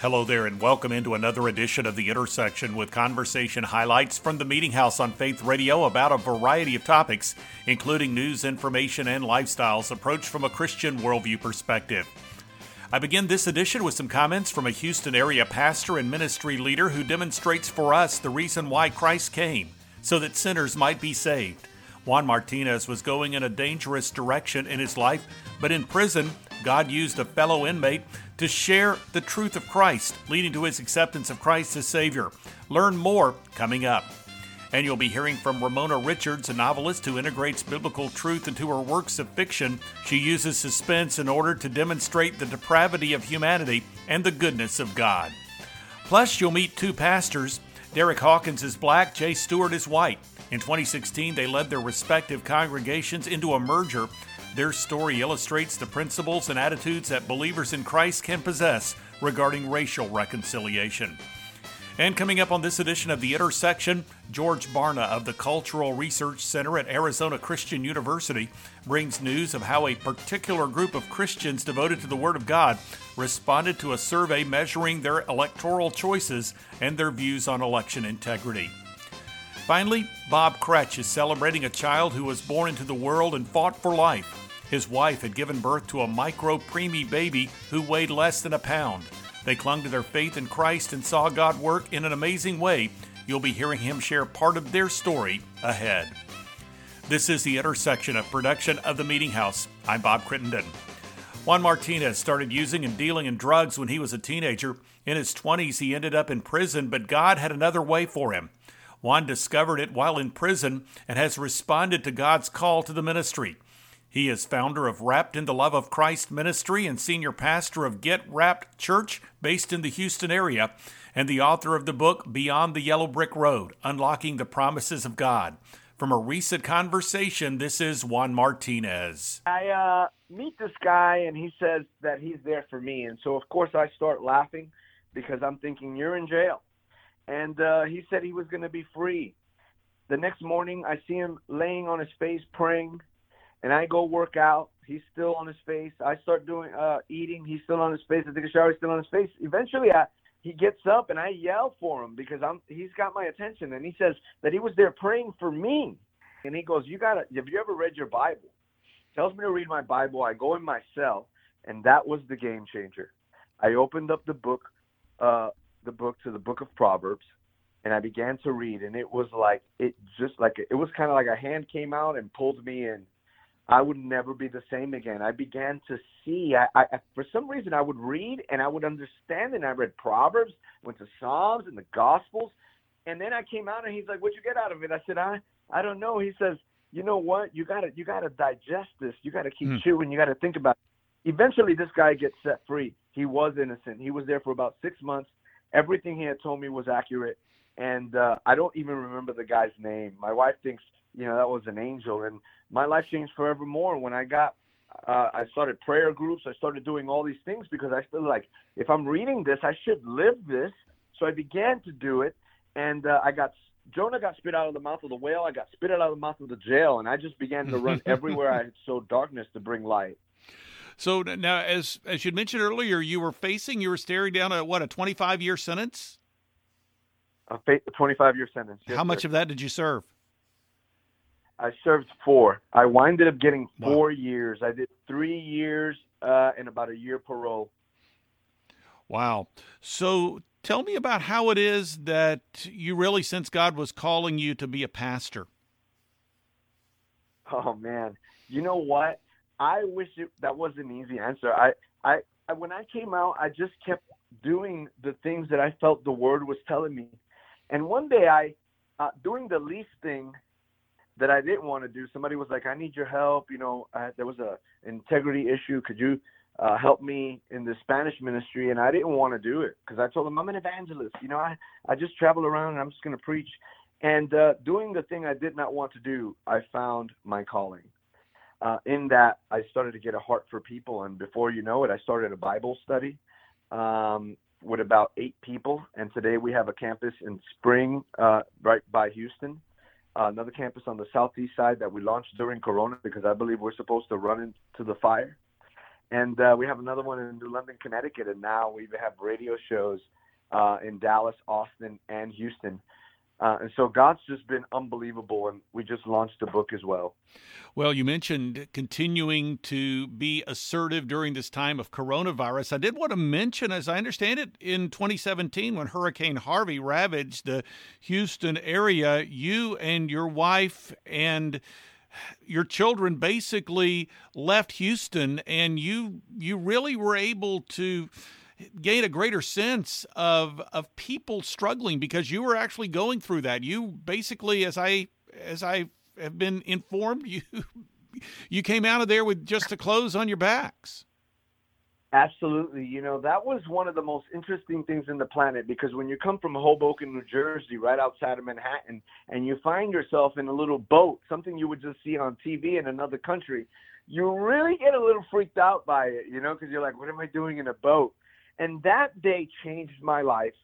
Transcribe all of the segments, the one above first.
Hello there, and welcome into another edition of The Intersection with conversation highlights from the Meeting House on Faith Radio about a variety of topics, including news, information, and lifestyles approached from a Christian worldview perspective. I begin this edition with some comments from a Houston area pastor and ministry leader who demonstrates for us the reason why Christ came, so that sinners might be saved. Juan Martinez was going in a dangerous direction in his life, but in prison, God used a fellow inmate to share the truth of Christ, leading to his acceptance of Christ as Savior. Learn more coming up. And you'll be hearing from Ramona Richards, a novelist who integrates biblical truth into her works of fiction. She uses suspense in order to demonstrate the depravity of humanity and the goodness of God. Plus, you'll meet two pastors. Derek Hawkins is black, Jay Stewart is white. In 2016, they led their respective congregations into a merger their story illustrates the principles and attitudes that believers in Christ can possess regarding racial reconciliation. And coming up on this edition of The Intersection, George Barna of the Cultural Research Center at Arizona Christian University brings news of how a particular group of Christians devoted to the Word of God responded to a survey measuring their electoral choices and their views on election integrity. Finally, Bob Kretsch is celebrating a child who was born into the world and fought for life. His wife had given birth to a micro preemie baby who weighed less than a pound. They clung to their faith in Christ and saw God work in an amazing way. You'll be hearing him share part of their story ahead. This is the intersection of production of the Meeting House. I'm Bob Crittenden. Juan Martinez started using and dealing in drugs when he was a teenager. In his 20s, he ended up in prison, but God had another way for him. Juan discovered it while in prison and has responded to God's call to the ministry. He is founder of Wrapped in the Love of Christ Ministry and senior pastor of Get Wrapped Church based in the Houston area, and the author of the book Beyond the Yellow Brick Road Unlocking the Promises of God. From a recent conversation, this is Juan Martinez. I uh, meet this guy, and he says that he's there for me. And so, of course, I start laughing because I'm thinking, You're in jail. And uh, he said he was going to be free. The next morning, I see him laying on his face praying and I go work out. He's still on his face. I start doing uh eating. He's still on his face. I take a shower. He's still on his face. Eventually, I he gets up and I yell for him because I'm he's got my attention and he says that he was there praying for me. And he goes, "You gotta. Have you ever read your Bible?" Tells me to read my Bible. I go in my cell, and that was the game changer. I opened up the book, uh, the book to the book of Proverbs, and I began to read, and it was like it just like it was kind of like a hand came out and pulled me in I would never be the same again. I began to see. I, I for some reason I would read and I would understand, and I read Proverbs, went to Psalms and the Gospels, and then I came out and he's like, "What'd you get out of it?" I said, "I I don't know." He says, "You know what? You gotta you gotta digest this. You gotta keep mm. chewing. You gotta think about." It. Eventually, this guy gets set free. He was innocent. He was there for about six months. Everything he had told me was accurate, and uh, I don't even remember the guy's name. My wife thinks you know that was an angel and my life changed forevermore. When i got uh, i started prayer groups i started doing all these things because i feel like if i'm reading this i should live this. So i began to do it and uh, i got jonah got spit out of the mouth of the whale. I got spit out of the mouth of the jail and i just began to run everywhere i had sowed darkness to bring light so now as as you mentioned earlier you were facing you were staring down a what a 25 year sentence a 25 year sentence yes, how much sir. of that did you serve I served four. I winded up getting four wow. years. I did three years uh, and about a year parole. Wow. So tell me about how it is that you really sense God was calling you to be a pastor. Oh man, you know what? I wish it, that was an easy answer. I, I, I, when I came out, I just kept doing the things that I felt the Word was telling me. And one day, I, uh, doing the least thing, that I didn't want to do. Somebody was like, "I need your help." You know, there was a integrity issue. Could you uh, help me in the Spanish ministry? And I didn't want to do it because I told them I'm an evangelist. You know, I I just travel around and I'm just going to preach. And uh, doing the thing I did not want to do, I found my calling. Uh, in that, I started to get a heart for people, and before you know it, I started a Bible study um, with about eight people. And today we have a campus in Spring, uh, right by Houston uh, another campus on the southeast side that we launched during Corona because I believe we're supposed to run into the fire. and uh, we have another one in New London, Connecticut, and now we have radio shows uh, in Dallas, Austin, and Houston. Uh, and so God's just been unbelievable, and we just launched a book as well. Well, you mentioned continuing to be assertive during this time of coronavirus. I did want to mention, as I understand it, in 2017, when Hurricane Harvey ravaged the Houston area, you and your wife and your children basically left Houston, and you you really were able to gain a greater sense of of people struggling because you were actually going through that. You basically, as I as I have been informed, you you came out of there with just the clothes on your backs. Absolutely. You know, that was one of the most interesting things in the planet because when you come from Hoboken, New Jersey, right outside of Manhattan, and you find yourself in a little boat, something you would just see on TV in another country, you really get a little freaked out by it, you know, because you're like, what am I doing in a boat? And that day changed my life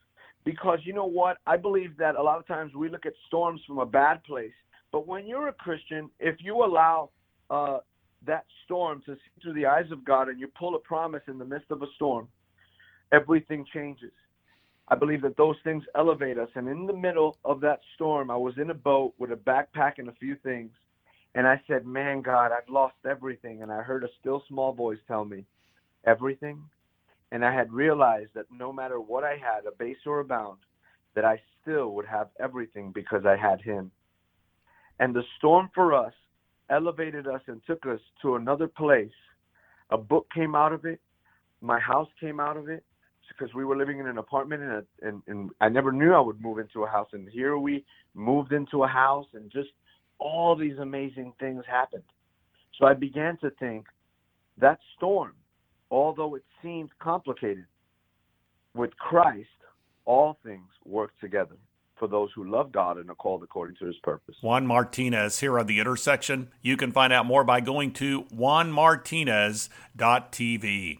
because you know what? I believe that a lot of times we look at storms from a bad place. But when you're a Christian, if you allow uh, that storm to see through the eyes of God and you pull a promise in the midst of a storm, everything changes. I believe that those things elevate us. And in the middle of that storm, I was in a boat with a backpack and a few things. And I said, Man, God, I've lost everything. And I heard a still small voice tell me, Everything? And I had realized that no matter what I had, a base or a bound, that I still would have everything because I had Him. And the storm for us elevated us and took us to another place. A book came out of it. My house came out of it because we were living in an apartment and, and, and I never knew I would move into a house. And here we moved into a house and just all these amazing things happened. So I began to think that storm, although it seemed complicated, with Christ, all things work together for those who love God and are called according to his purpose. Juan Martinez here on The Intersection. You can find out more by going to juanmartinez.tv.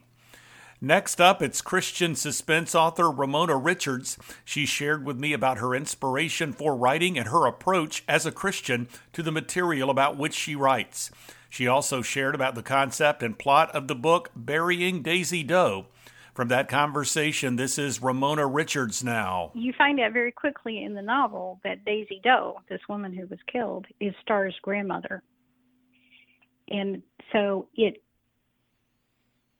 Next up, it's Christian suspense author Ramona Richards. She shared with me about her inspiration for writing and her approach as a Christian to the material about which she writes. She also shared about the concept and plot of the book Burying Daisy Doe, from that conversation, this is Ramona Richards now. You find out very quickly in the novel that Daisy Doe, this woman who was killed, is Star's grandmother. And so it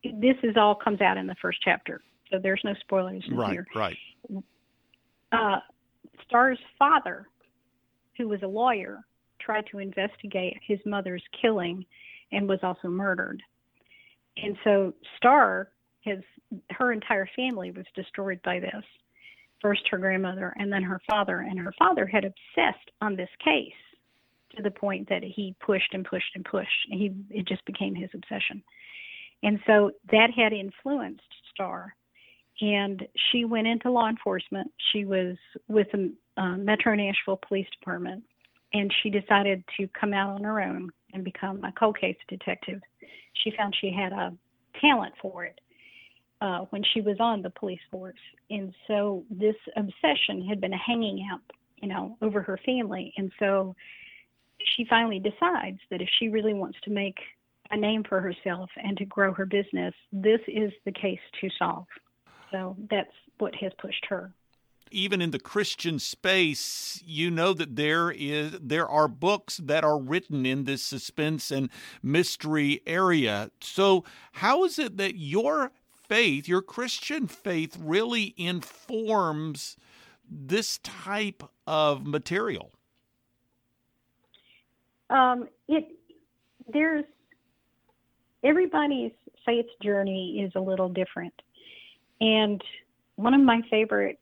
this is all comes out in the first chapter. So there's no spoilers right, here. Right. Uh, Star's father, who was a lawyer, tried to investigate his mother's killing and was also murdered. And so Star, his her entire family was destroyed by this. First her grandmother and then her father, and her father had obsessed on this case to the point that he pushed and pushed and pushed. And he it just became his obsession. And so that had influenced Star. And she went into law enforcement. She was with the uh, Metro Nashville Police Department, and she decided to come out on her own and become a cold case detective. She found she had a talent for it uh, when she was on the police force. And so this obsession had been hanging out, you know, over her family. And so she finally decides that if she really wants to make a name for herself and to grow her business, this is the case to solve. So that's what has pushed her even in the Christian space, you know that there is there are books that are written in this suspense and mystery area. So, how is it that your faith, your Christian faith, really informs this type of material? Um, it there's everybody's faith journey is a little different, and one of my favorite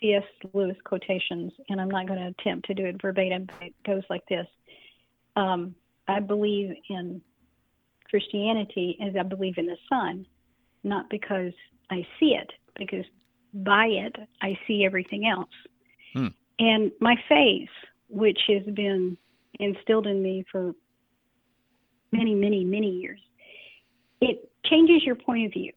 C.S. Lewis quotations, and I'm not going to attempt to do it verbatim, but it goes like this: um, "I believe in Christianity as I believe in the sun." not because I see it, because by it I see everything else. Hmm. And my faith, which has been instilled in me for many, many, many years, it changes your point of view.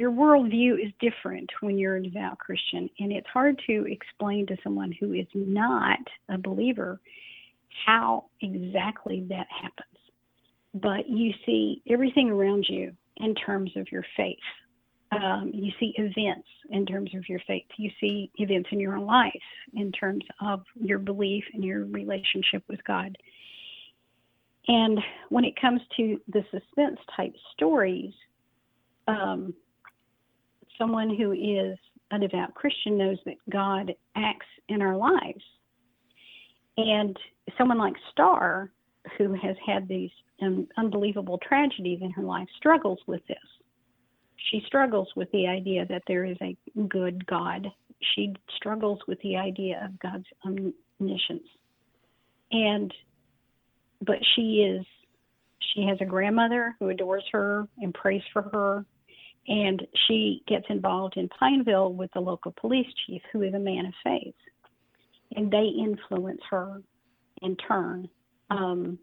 Your worldview is different when you're a devout Christian, and it's hard to explain to someone who is not a believer how exactly that happens. But you see everything around you in terms of your faith. Um, you see events in terms of your faith. You see events in your own life in terms of your belief and your relationship with God. And when it comes to the suspense type stories, um, someone who is a devout Christian knows that God acts in our lives. And someone like Star, who has had these um, unbelievable tragedies in her life, struggles with this. She struggles with the idea that there is a good God. She struggles with the idea of God's omniscience. And, but she is, she has a grandmother who adores her and prays for her and she gets involved in Pineville with the local police chief, who is a man of faith. And they influence her in turn um,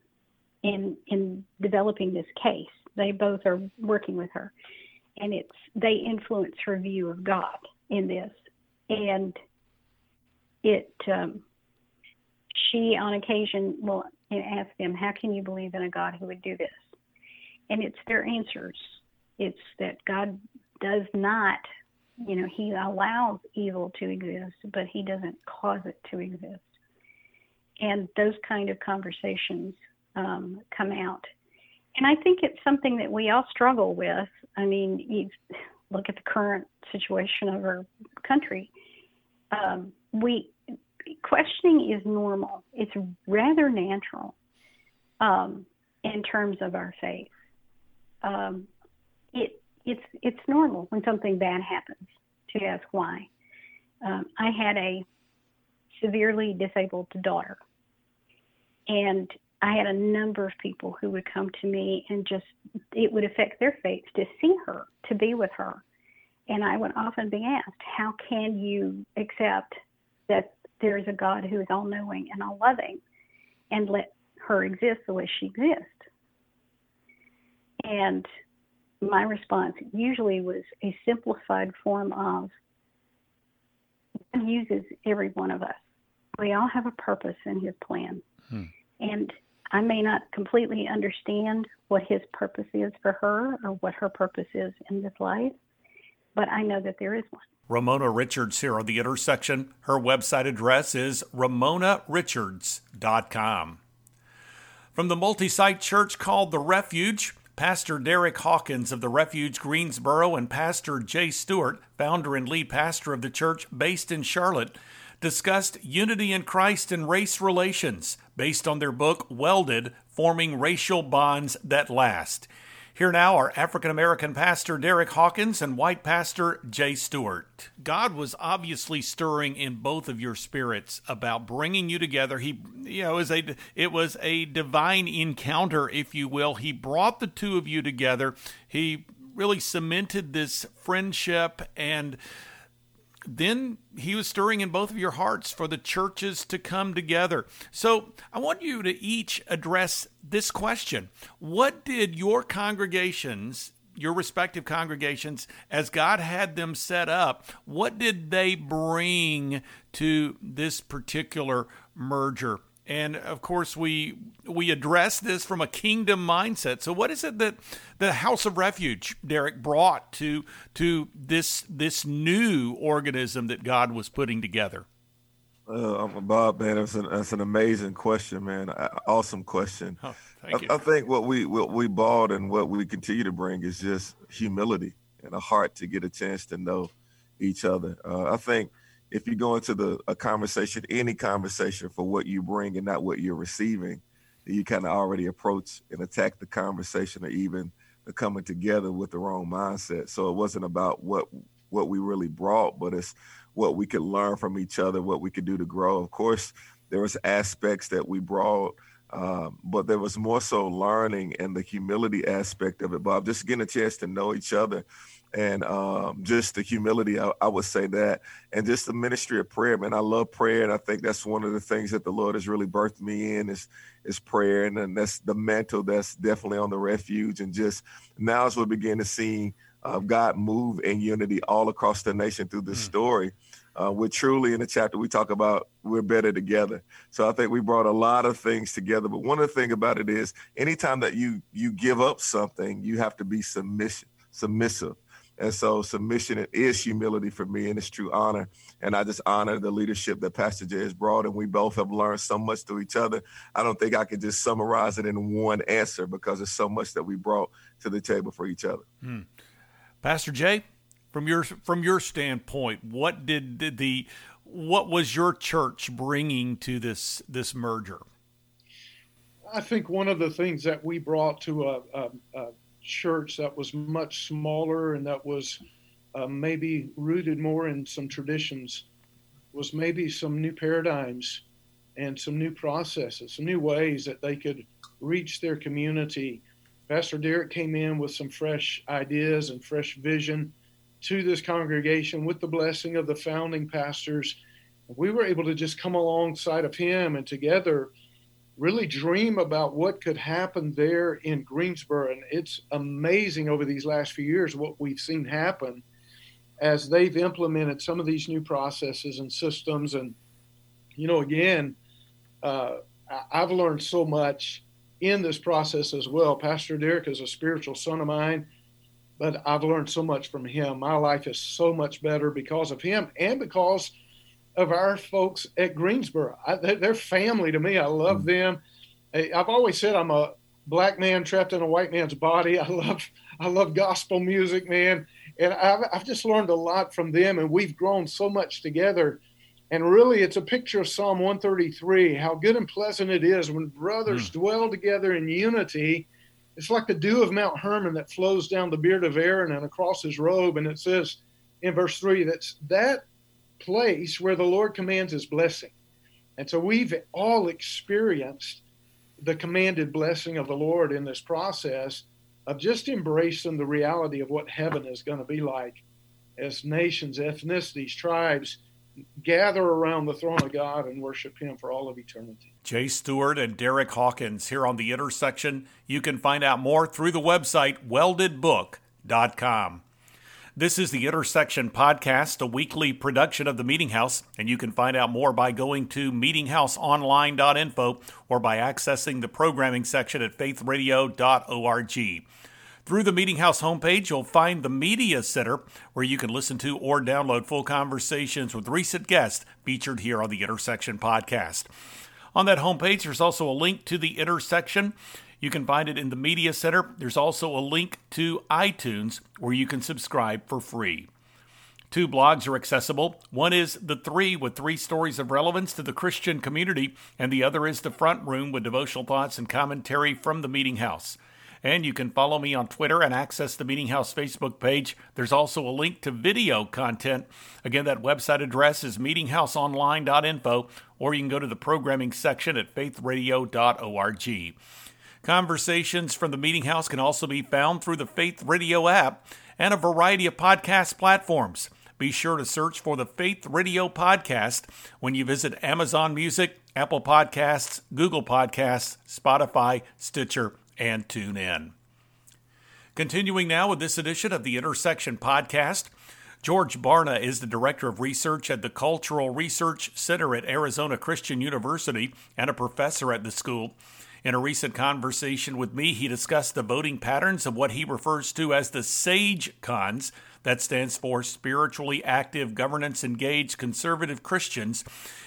in in developing this case. They both are working with her, and it's they influence her view of God in this, and it. Um, she on occasion will ask them, "How can you believe in a God who would do this?" And it's their answers it's that God does not, you know, He allows evil to exist, but He doesn't cause it to exist. And those kind of conversations um, come out. And I think it's something that we all struggle with. I mean, you look at the current situation of our country. Um, we questioning is normal. It's rather natural um, in terms of our faith. Um, it it's it's normal when something bad happens to ask why. Um, I had a severely disabled daughter, and I had a number of people who would come to me and just it would affect their faith to see her, to be with her. And I would often be asked, How can you accept that there is a God who is all knowing and all loving and let her exist the way she exists? And my response usually was a simplified form of God uses every one of us. We all have a purpose in His plan. Hmm. And I may not completely understand what His purpose is for her or what her purpose is in this life, but I know that there is one. Ramona Richards here on the intersection. Her website address is ramonarichards.com. From the multi site church called The Refuge, Pastor Derek Hawkins of the Refuge Greensboro and Pastor Jay Stewart, founder and lead pastor of the church based in Charlotte, discussed unity in Christ and race relations based on their book Welded Forming Racial Bonds That Last. Here now are African American pastor Derek Hawkins and white pastor Jay Stewart. God was obviously stirring in both of your spirits about bringing you together. He, you know, was a it was a divine encounter, if you will. He brought the two of you together. He really cemented this friendship and then he was stirring in both of your hearts for the churches to come together. So I want you to each address this question What did your congregations, your respective congregations, as God had them set up, what did they bring to this particular merger? And of course, we we address this from a kingdom mindset. So, what is it that the House of Refuge, Derek, brought to to this this new organism that God was putting together? Uh, Bob, man, that's an, that's an amazing question, man. Awesome question. Oh, I, I, think what we what we bought and what we continue to bring is just humility and a heart to get a chance to know each other. Uh, I think if you go into the a conversation, any conversation for what you bring and not what you're receiving, you kind of already approach and attack the conversation or even the coming together with the wrong mindset. So it wasn't about what what we really brought, but it's what we could learn from each other, what we could do to grow. Of course, there was aspects that we brought, um, but there was more so learning and the humility aspect of it. Bob, just getting a chance to know each other and um, just the humility, I, I, would say that, and just the ministry of prayer, man. I love prayer, and I think that's one of the things that the Lord has really birthed me in is is prayer, and, and that's the mantle that's definitely on the refuge. And just now, as we begin to see of God move in unity all across the nation through this mm. story. Uh, we're truly in the chapter we talk about we're better together. So I think we brought a lot of things together. But one of the things about it is anytime that you you give up something, you have to be submission submissive. And so submission is humility for me and it's true honor. And I just honor the leadership that Pastor Jay has brought. And we both have learned so much to each other. I don't think I could just summarize it in one answer because there's so much that we brought to the table for each other. Hmm. Pastor Jay, from your from your standpoint, what did, the what was your church bringing to this this merger? I think one of the things that we brought to a, a, a church that was much smaller and that was uh, maybe rooted more in some traditions was maybe some new paradigms and some new processes, some new ways that they could reach their community. Pastor Derek came in with some fresh ideas and fresh vision to this congregation with the blessing of the founding pastors. We were able to just come alongside of him and together really dream about what could happen there in Greensboro. And it's amazing over these last few years what we've seen happen as they've implemented some of these new processes and systems. And, you know, again, uh, I've learned so much in this process as well. Pastor Derek is a spiritual son of mine, but I've learned so much from him. My life is so much better because of him and because – of our folks at Greensboro. I, they're family to me. I love mm-hmm. them. I've always said I'm a black man trapped in a white man's body. I love I love gospel music, man, and I've, I've just learned a lot from them, and we've grown so much together. And really, it's a picture of Psalm 133 how good and pleasant it is when brothers mm. dwell together in unity. It's like the dew of Mount Hermon that flows down the beard of Aaron and across his robe. And it says in verse 3 that's that place where the Lord commands his blessing. And so we've all experienced the commanded blessing of the Lord in this process of just embracing the reality of what heaven is going to be like as nations, ethnicities, tribes gather around the throne of God and worship Him for all of eternity. Jay Stewart and Derek Hawkins here on the intersection. You can find out more through the website weldedbook.com. This is the Intersection Podcast, a weekly production of the Meeting House, and you can find out more by going to meetinghouseonline.info or by accessing the programming section at faithradio.org. Through the Meeting House homepage, you'll find the Media Center, where you can listen to or download full conversations with recent guests featured here on the Intersection Podcast. On that homepage, there's also a link to the Intersection you can find it in the Media Center. There's also a link to iTunes where you can subscribe for free. Two blogs are accessible. One is The Three with three stories of relevance to the Christian community, and the other is The Front Room with devotional thoughts and commentary from the Meeting House. And you can follow me on Twitter and access the Meeting House Facebook page. There's also a link to video content. Again, that website address is meetinghouseonline.info, or you can go to the programming section at faithradio.org. Conversations from the Meeting House can also be found through the Faith Radio app and a variety of podcast platforms. Be sure to search for the Faith Radio Podcast when you visit Amazon Music, Apple Podcasts, Google Podcasts, Spotify, Stitcher, and tune in. Continuing now with this edition of the Intersection Podcast. George Barna is the Director of Research at the Cultural Research Center at Arizona Christian University and a professor at the school. In a recent conversation with me, he discussed the voting patterns of what he refers to as the SAGE cons, that stands for Spiritually Active, Governance Engaged Conservative Christians,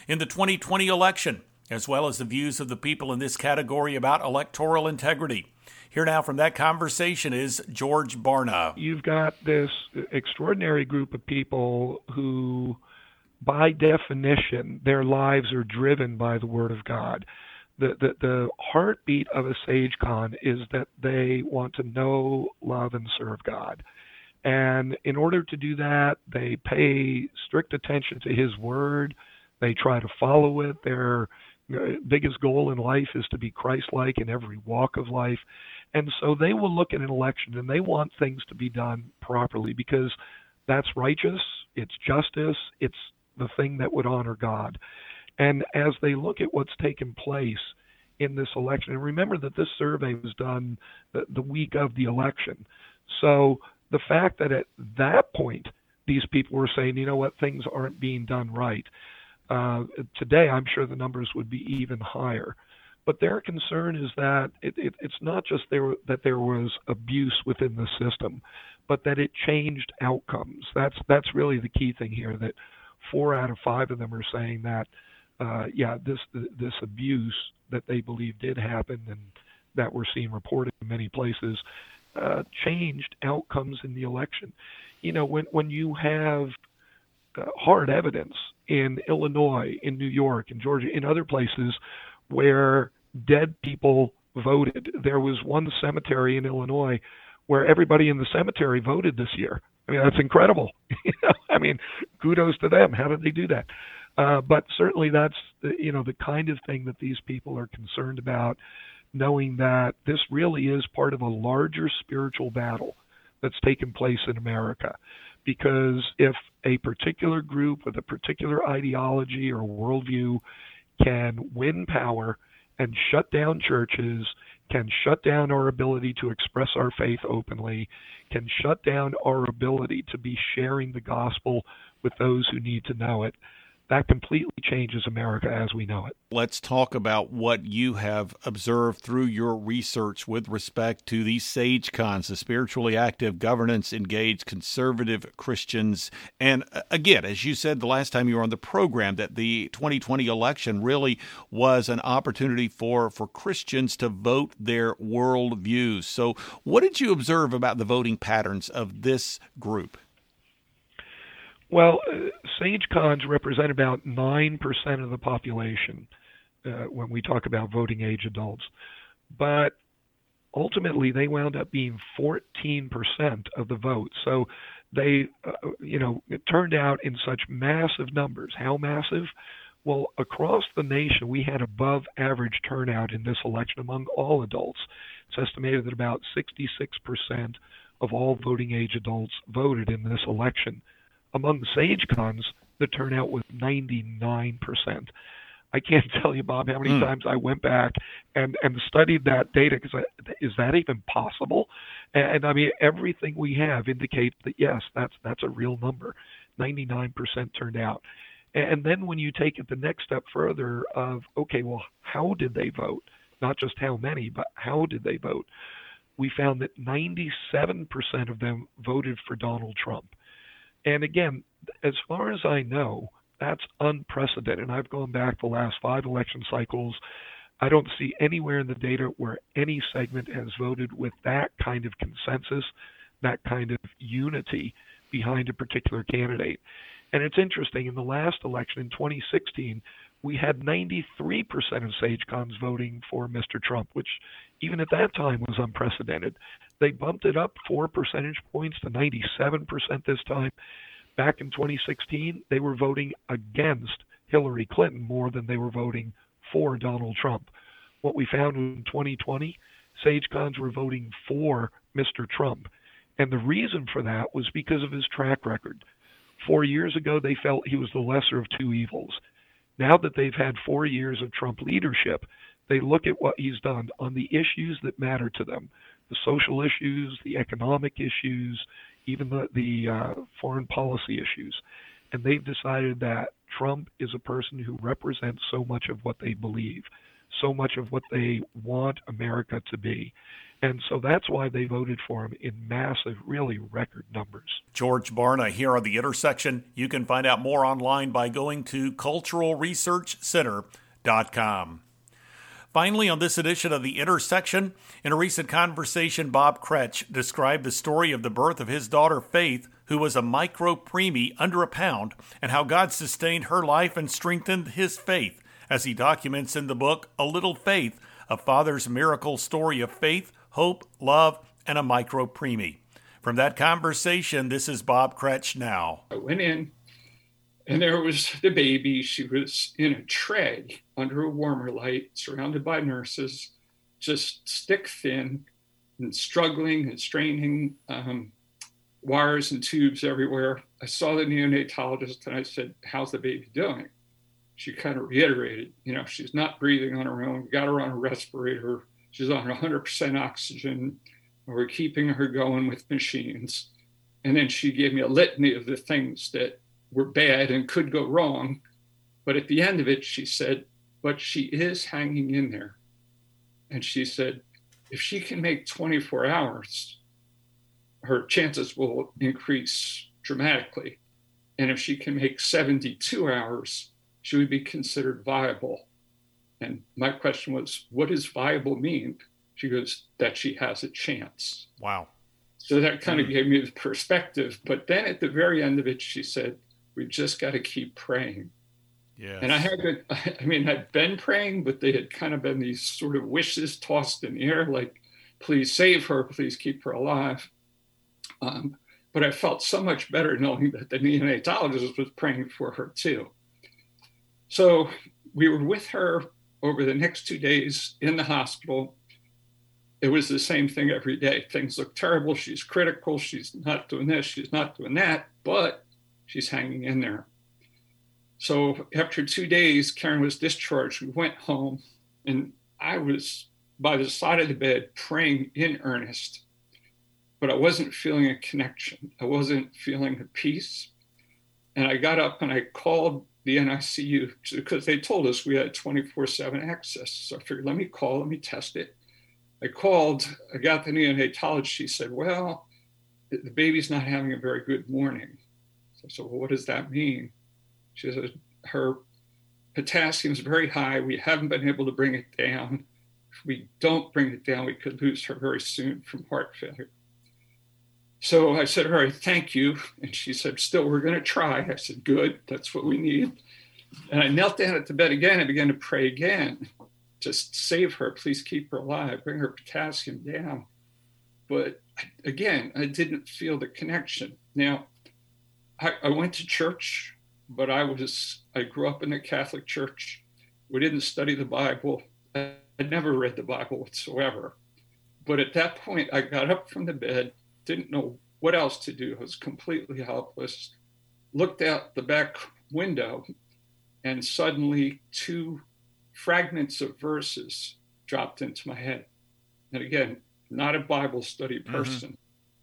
in the 2020 election, as well as the views of the people in this category about electoral integrity. Here now from that conversation is George Barna. You've got this extraordinary group of people who, by definition, their lives are driven by the Word of God the, the, the heartbeat of a sage con is that they want to know, love, and serve God. And in order to do that, they pay strict attention to His Word. They try to follow it. Their uh, Uh, biggest goal in life is to be Christ like in every walk of life. And so they will look at an election and they want things to be done properly because that's righteous, it's justice, it's the thing that would honor God. And as they look at what's taken place in this election, and remember that this survey was done the, the week of the election. So the fact that at that point these people were saying, you know what, things aren't being done right. Uh, today, I'm sure the numbers would be even higher. But their concern is that it, it, it's not just there that there was abuse within the system, but that it changed outcomes. That's that's really the key thing here. That four out of five of them are saying that, uh, yeah, this this abuse that they believe did happen and that we're seeing reported in many places uh, changed outcomes in the election. You know, when when you have hard evidence in Illinois, in New York, in Georgia, in other places where dead people voted. There was one cemetery in Illinois where everybody in the cemetery voted this year. I mean, that's incredible. I mean, kudos to them. How did they do that? Uh, but certainly, that's the, you know the kind of thing that these people are concerned about, knowing that this really is part of a larger spiritual battle that's taken place in America. Because if a particular group with a particular ideology or worldview can win power and shut down churches, can shut down our ability to express our faith openly, can shut down our ability to be sharing the gospel with those who need to know it, that completely changes America as we know it. Let's talk about what you have observed through your research with respect to these sage cons, the spiritually active, governance engaged, conservative Christians. And uh, again, as you said the last time you were on the program, that the 2020 election really was an opportunity for, for Christians to vote their worldviews. So, what did you observe about the voting patterns of this group? Well, uh, sage cons represent about 9% of the population uh, when we talk about voting age adults. But ultimately, they wound up being 14% of the vote. So they, uh, you know, it turned out in such massive numbers. How massive? Well, across the nation, we had above average turnout in this election among all adults. It's estimated that about 66% of all voting age adults voted in this election among the sage cons, the turnout was 99%. I can't tell you, Bob, how many mm. times I went back and, and studied that data because is that even possible? And, and I mean, everything we have indicates that yes, that's that's a real number. 99% turned out. And then when you take it the next step further of okay, well, how did they vote? Not just how many, but how did they vote? We found that 97% of them voted for Donald Trump. And again, as far as I know, that's unprecedented. And I've gone back the last five election cycles. I don't see anywhere in the data where any segment has voted with that kind of consensus, that kind of unity behind a particular candidate. And it's interesting, in the last election in 2016, we had 93% of SageCons voting for Mr. Trump, which even at that time was unprecedented. They bumped it up four percentage points to 97% this time. Back in 2016, they were voting against Hillary Clinton more than they were voting for Donald Trump. What we found in 2020, SageCons were voting for Mr. Trump. And the reason for that was because of his track record. Four years ago, they felt he was the lesser of two evils. Now that they've had four years of Trump leadership, they look at what he's done on the issues that matter to them the social issues, the economic issues, even the, the uh, foreign policy issues. And they've decided that Trump is a person who represents so much of what they believe, so much of what they want America to be. And so that's why they voted for him in massive, really record numbers. George Barna here on The Intersection. You can find out more online by going to culturalresearchcenter.com. Finally, on this edition of The Intersection, in a recent conversation, Bob Kretsch described the story of the birth of his daughter Faith, who was a micro preemie under a pound, and how God sustained her life and strengthened his faith, as he documents in the book A Little Faith, a father's miracle story of faith, hope, love, and a micro preemie. From that conversation, this is Bob Kretsch now. I went in, and there was the baby. She was in a tray under a warmer light, surrounded by nurses, just stick thin and struggling and straining, um, wires and tubes everywhere. I saw the neonatologist and I said, How's the baby doing? She kind of reiterated, You know, she's not breathing on her own. We got her on a respirator. She's on 100% oxygen. We're keeping her going with machines. And then she gave me a litany of the things that were bad and could go wrong. But at the end of it, she said, But she is hanging in there. And she said, If she can make 24 hours, her chances will increase dramatically. And if she can make 72 hours, she would be considered viable. And my question was, what does viable mean? She goes, that she has a chance. Wow. So that kind of mm. gave me the perspective. But then at the very end of it, she said, we just got to keep praying. Yeah. And I had been, I mean, I'd been praying, but they had kind of been these sort of wishes tossed in the air, like, please save her, please keep her alive. Um, but I felt so much better knowing that the neonatologist was praying for her too. So we were with her over the next two days in the hospital. It was the same thing every day. Things look terrible. She's critical. She's not doing this. She's not doing that, but she's hanging in there. So after two days, Karen was discharged. We went home, and I was by the side of the bed praying in earnest but I wasn't feeling a connection. I wasn't feeling a peace. And I got up and I called the NICU because they told us we had 24 7 access. So I figured, let me call, let me test it. I called, I got the neonatologist. She said, Well, the baby's not having a very good morning. So I said, Well, what does that mean? She said, Her potassium is very high. We haven't been able to bring it down. If we don't bring it down, we could lose her very soon from heart failure. So I said, All right, thank you. And she said, Still, we're going to try. I said, Good, that's what we need. And I knelt down at the bed again and began to pray again. Just save her, please keep her alive, bring her potassium down. But again, I didn't feel the connection. Now, I, I went to church, but I was, I grew up in the Catholic Church. We didn't study the Bible. I, never read the Bible whatsoever. But at that point, I got up from the bed didn't know what else to do. I was completely helpless. Looked out the back window, and suddenly two fragments of verses dropped into my head. And again, not a Bible study mm-hmm. person, mm-hmm.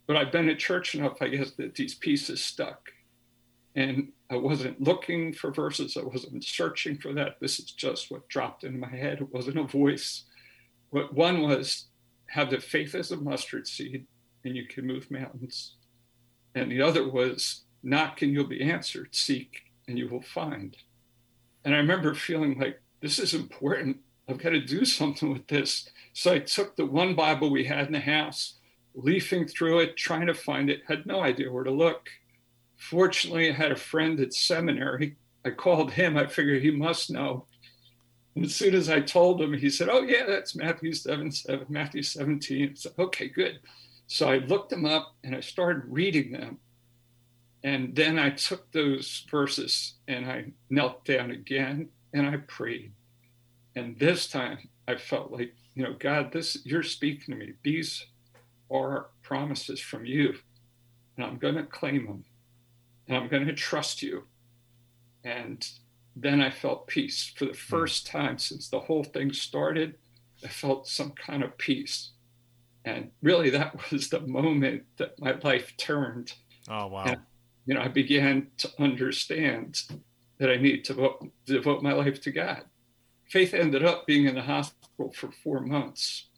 but I've been at church enough, I guess, that these pieces stuck. And I wasn't looking for verses, I wasn't searching for that. This is just what dropped into my head. It wasn't a voice. What one was have the faith as a mustard seed and you can move mountains. And the other was, knock and you'll be answered, seek and you will find. And I remember feeling like, this is important. I've got to do something with this. So I took the one Bible we had in the house, leafing through it, trying to find it, had no idea where to look. Fortunately, I had a friend at seminary. I called him. I figured he must know. And as soon as I told him, he said, Oh, yeah, that's Matthew 7, 7 Matthew 17. I said, Okay, good. So I looked them up and I started reading them. And then I took those verses and I knelt down again and I prayed. And this time I felt like, you know, God, this you're speaking to me. These are promises from you. And I'm going to claim them. And I'm going to trust you. And then I felt peace for the hmm. first time since the whole thing started. I felt some kind of peace. And really, that was the moment that my life turned. Oh, wow. And, you know, I began to understand that I need to devote, devote my life to God. Faith ended up being in the hospital for four months.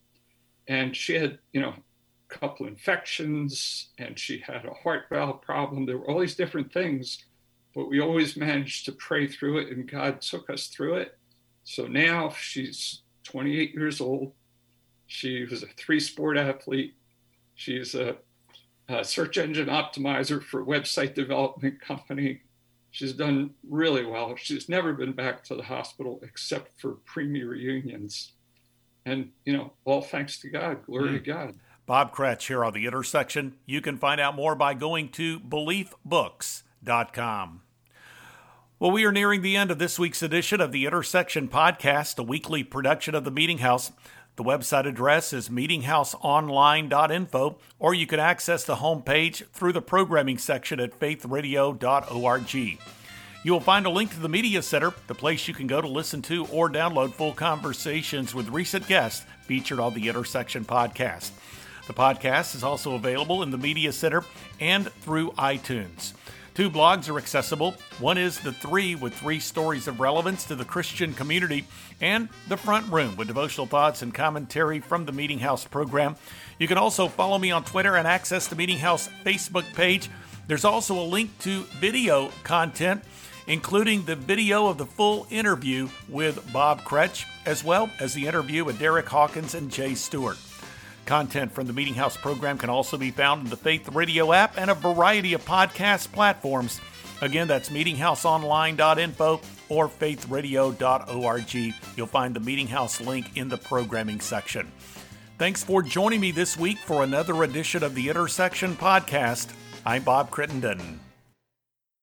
And she had, you know, a couple infections and she had a heart valve problem. There were all these different things, but we always managed to pray through it and God took us through it. So now she's 28 years old. She was a three sport athlete. She's a, a search engine optimizer for a website development company. She's done really well. She's never been back to the hospital except for pre reunions. And, you know, all thanks to God. Glory mm. to God. Bob Kretsch here on The Intersection. You can find out more by going to beliefbooks.com. Well, we are nearing the end of this week's edition of the Intersection Podcast, a weekly production of the Meeting House. The website address is meetinghouseonline.info, or you can access the homepage through the programming section at faithradio.org. You will find a link to the Media Center, the place you can go to listen to or download full conversations with recent guests featured on the Intersection podcast. The podcast is also available in the Media Center and through iTunes. Two blogs are accessible. One is The Three, with three stories of relevance to the Christian community, and The Front Room, with devotional thoughts and commentary from the Meeting House program. You can also follow me on Twitter and access the Meeting House Facebook page. There's also a link to video content, including the video of the full interview with Bob Kretsch, as well as the interview with Derek Hawkins and Jay Stewart. Content from the Meeting House program can also be found in the Faith Radio app and a variety of podcast platforms. Again, that's meetinghouseonline.info or faithradio.org. You'll find the Meeting House link in the programming section. Thanks for joining me this week for another edition of the Intersection Podcast. I'm Bob Crittenden.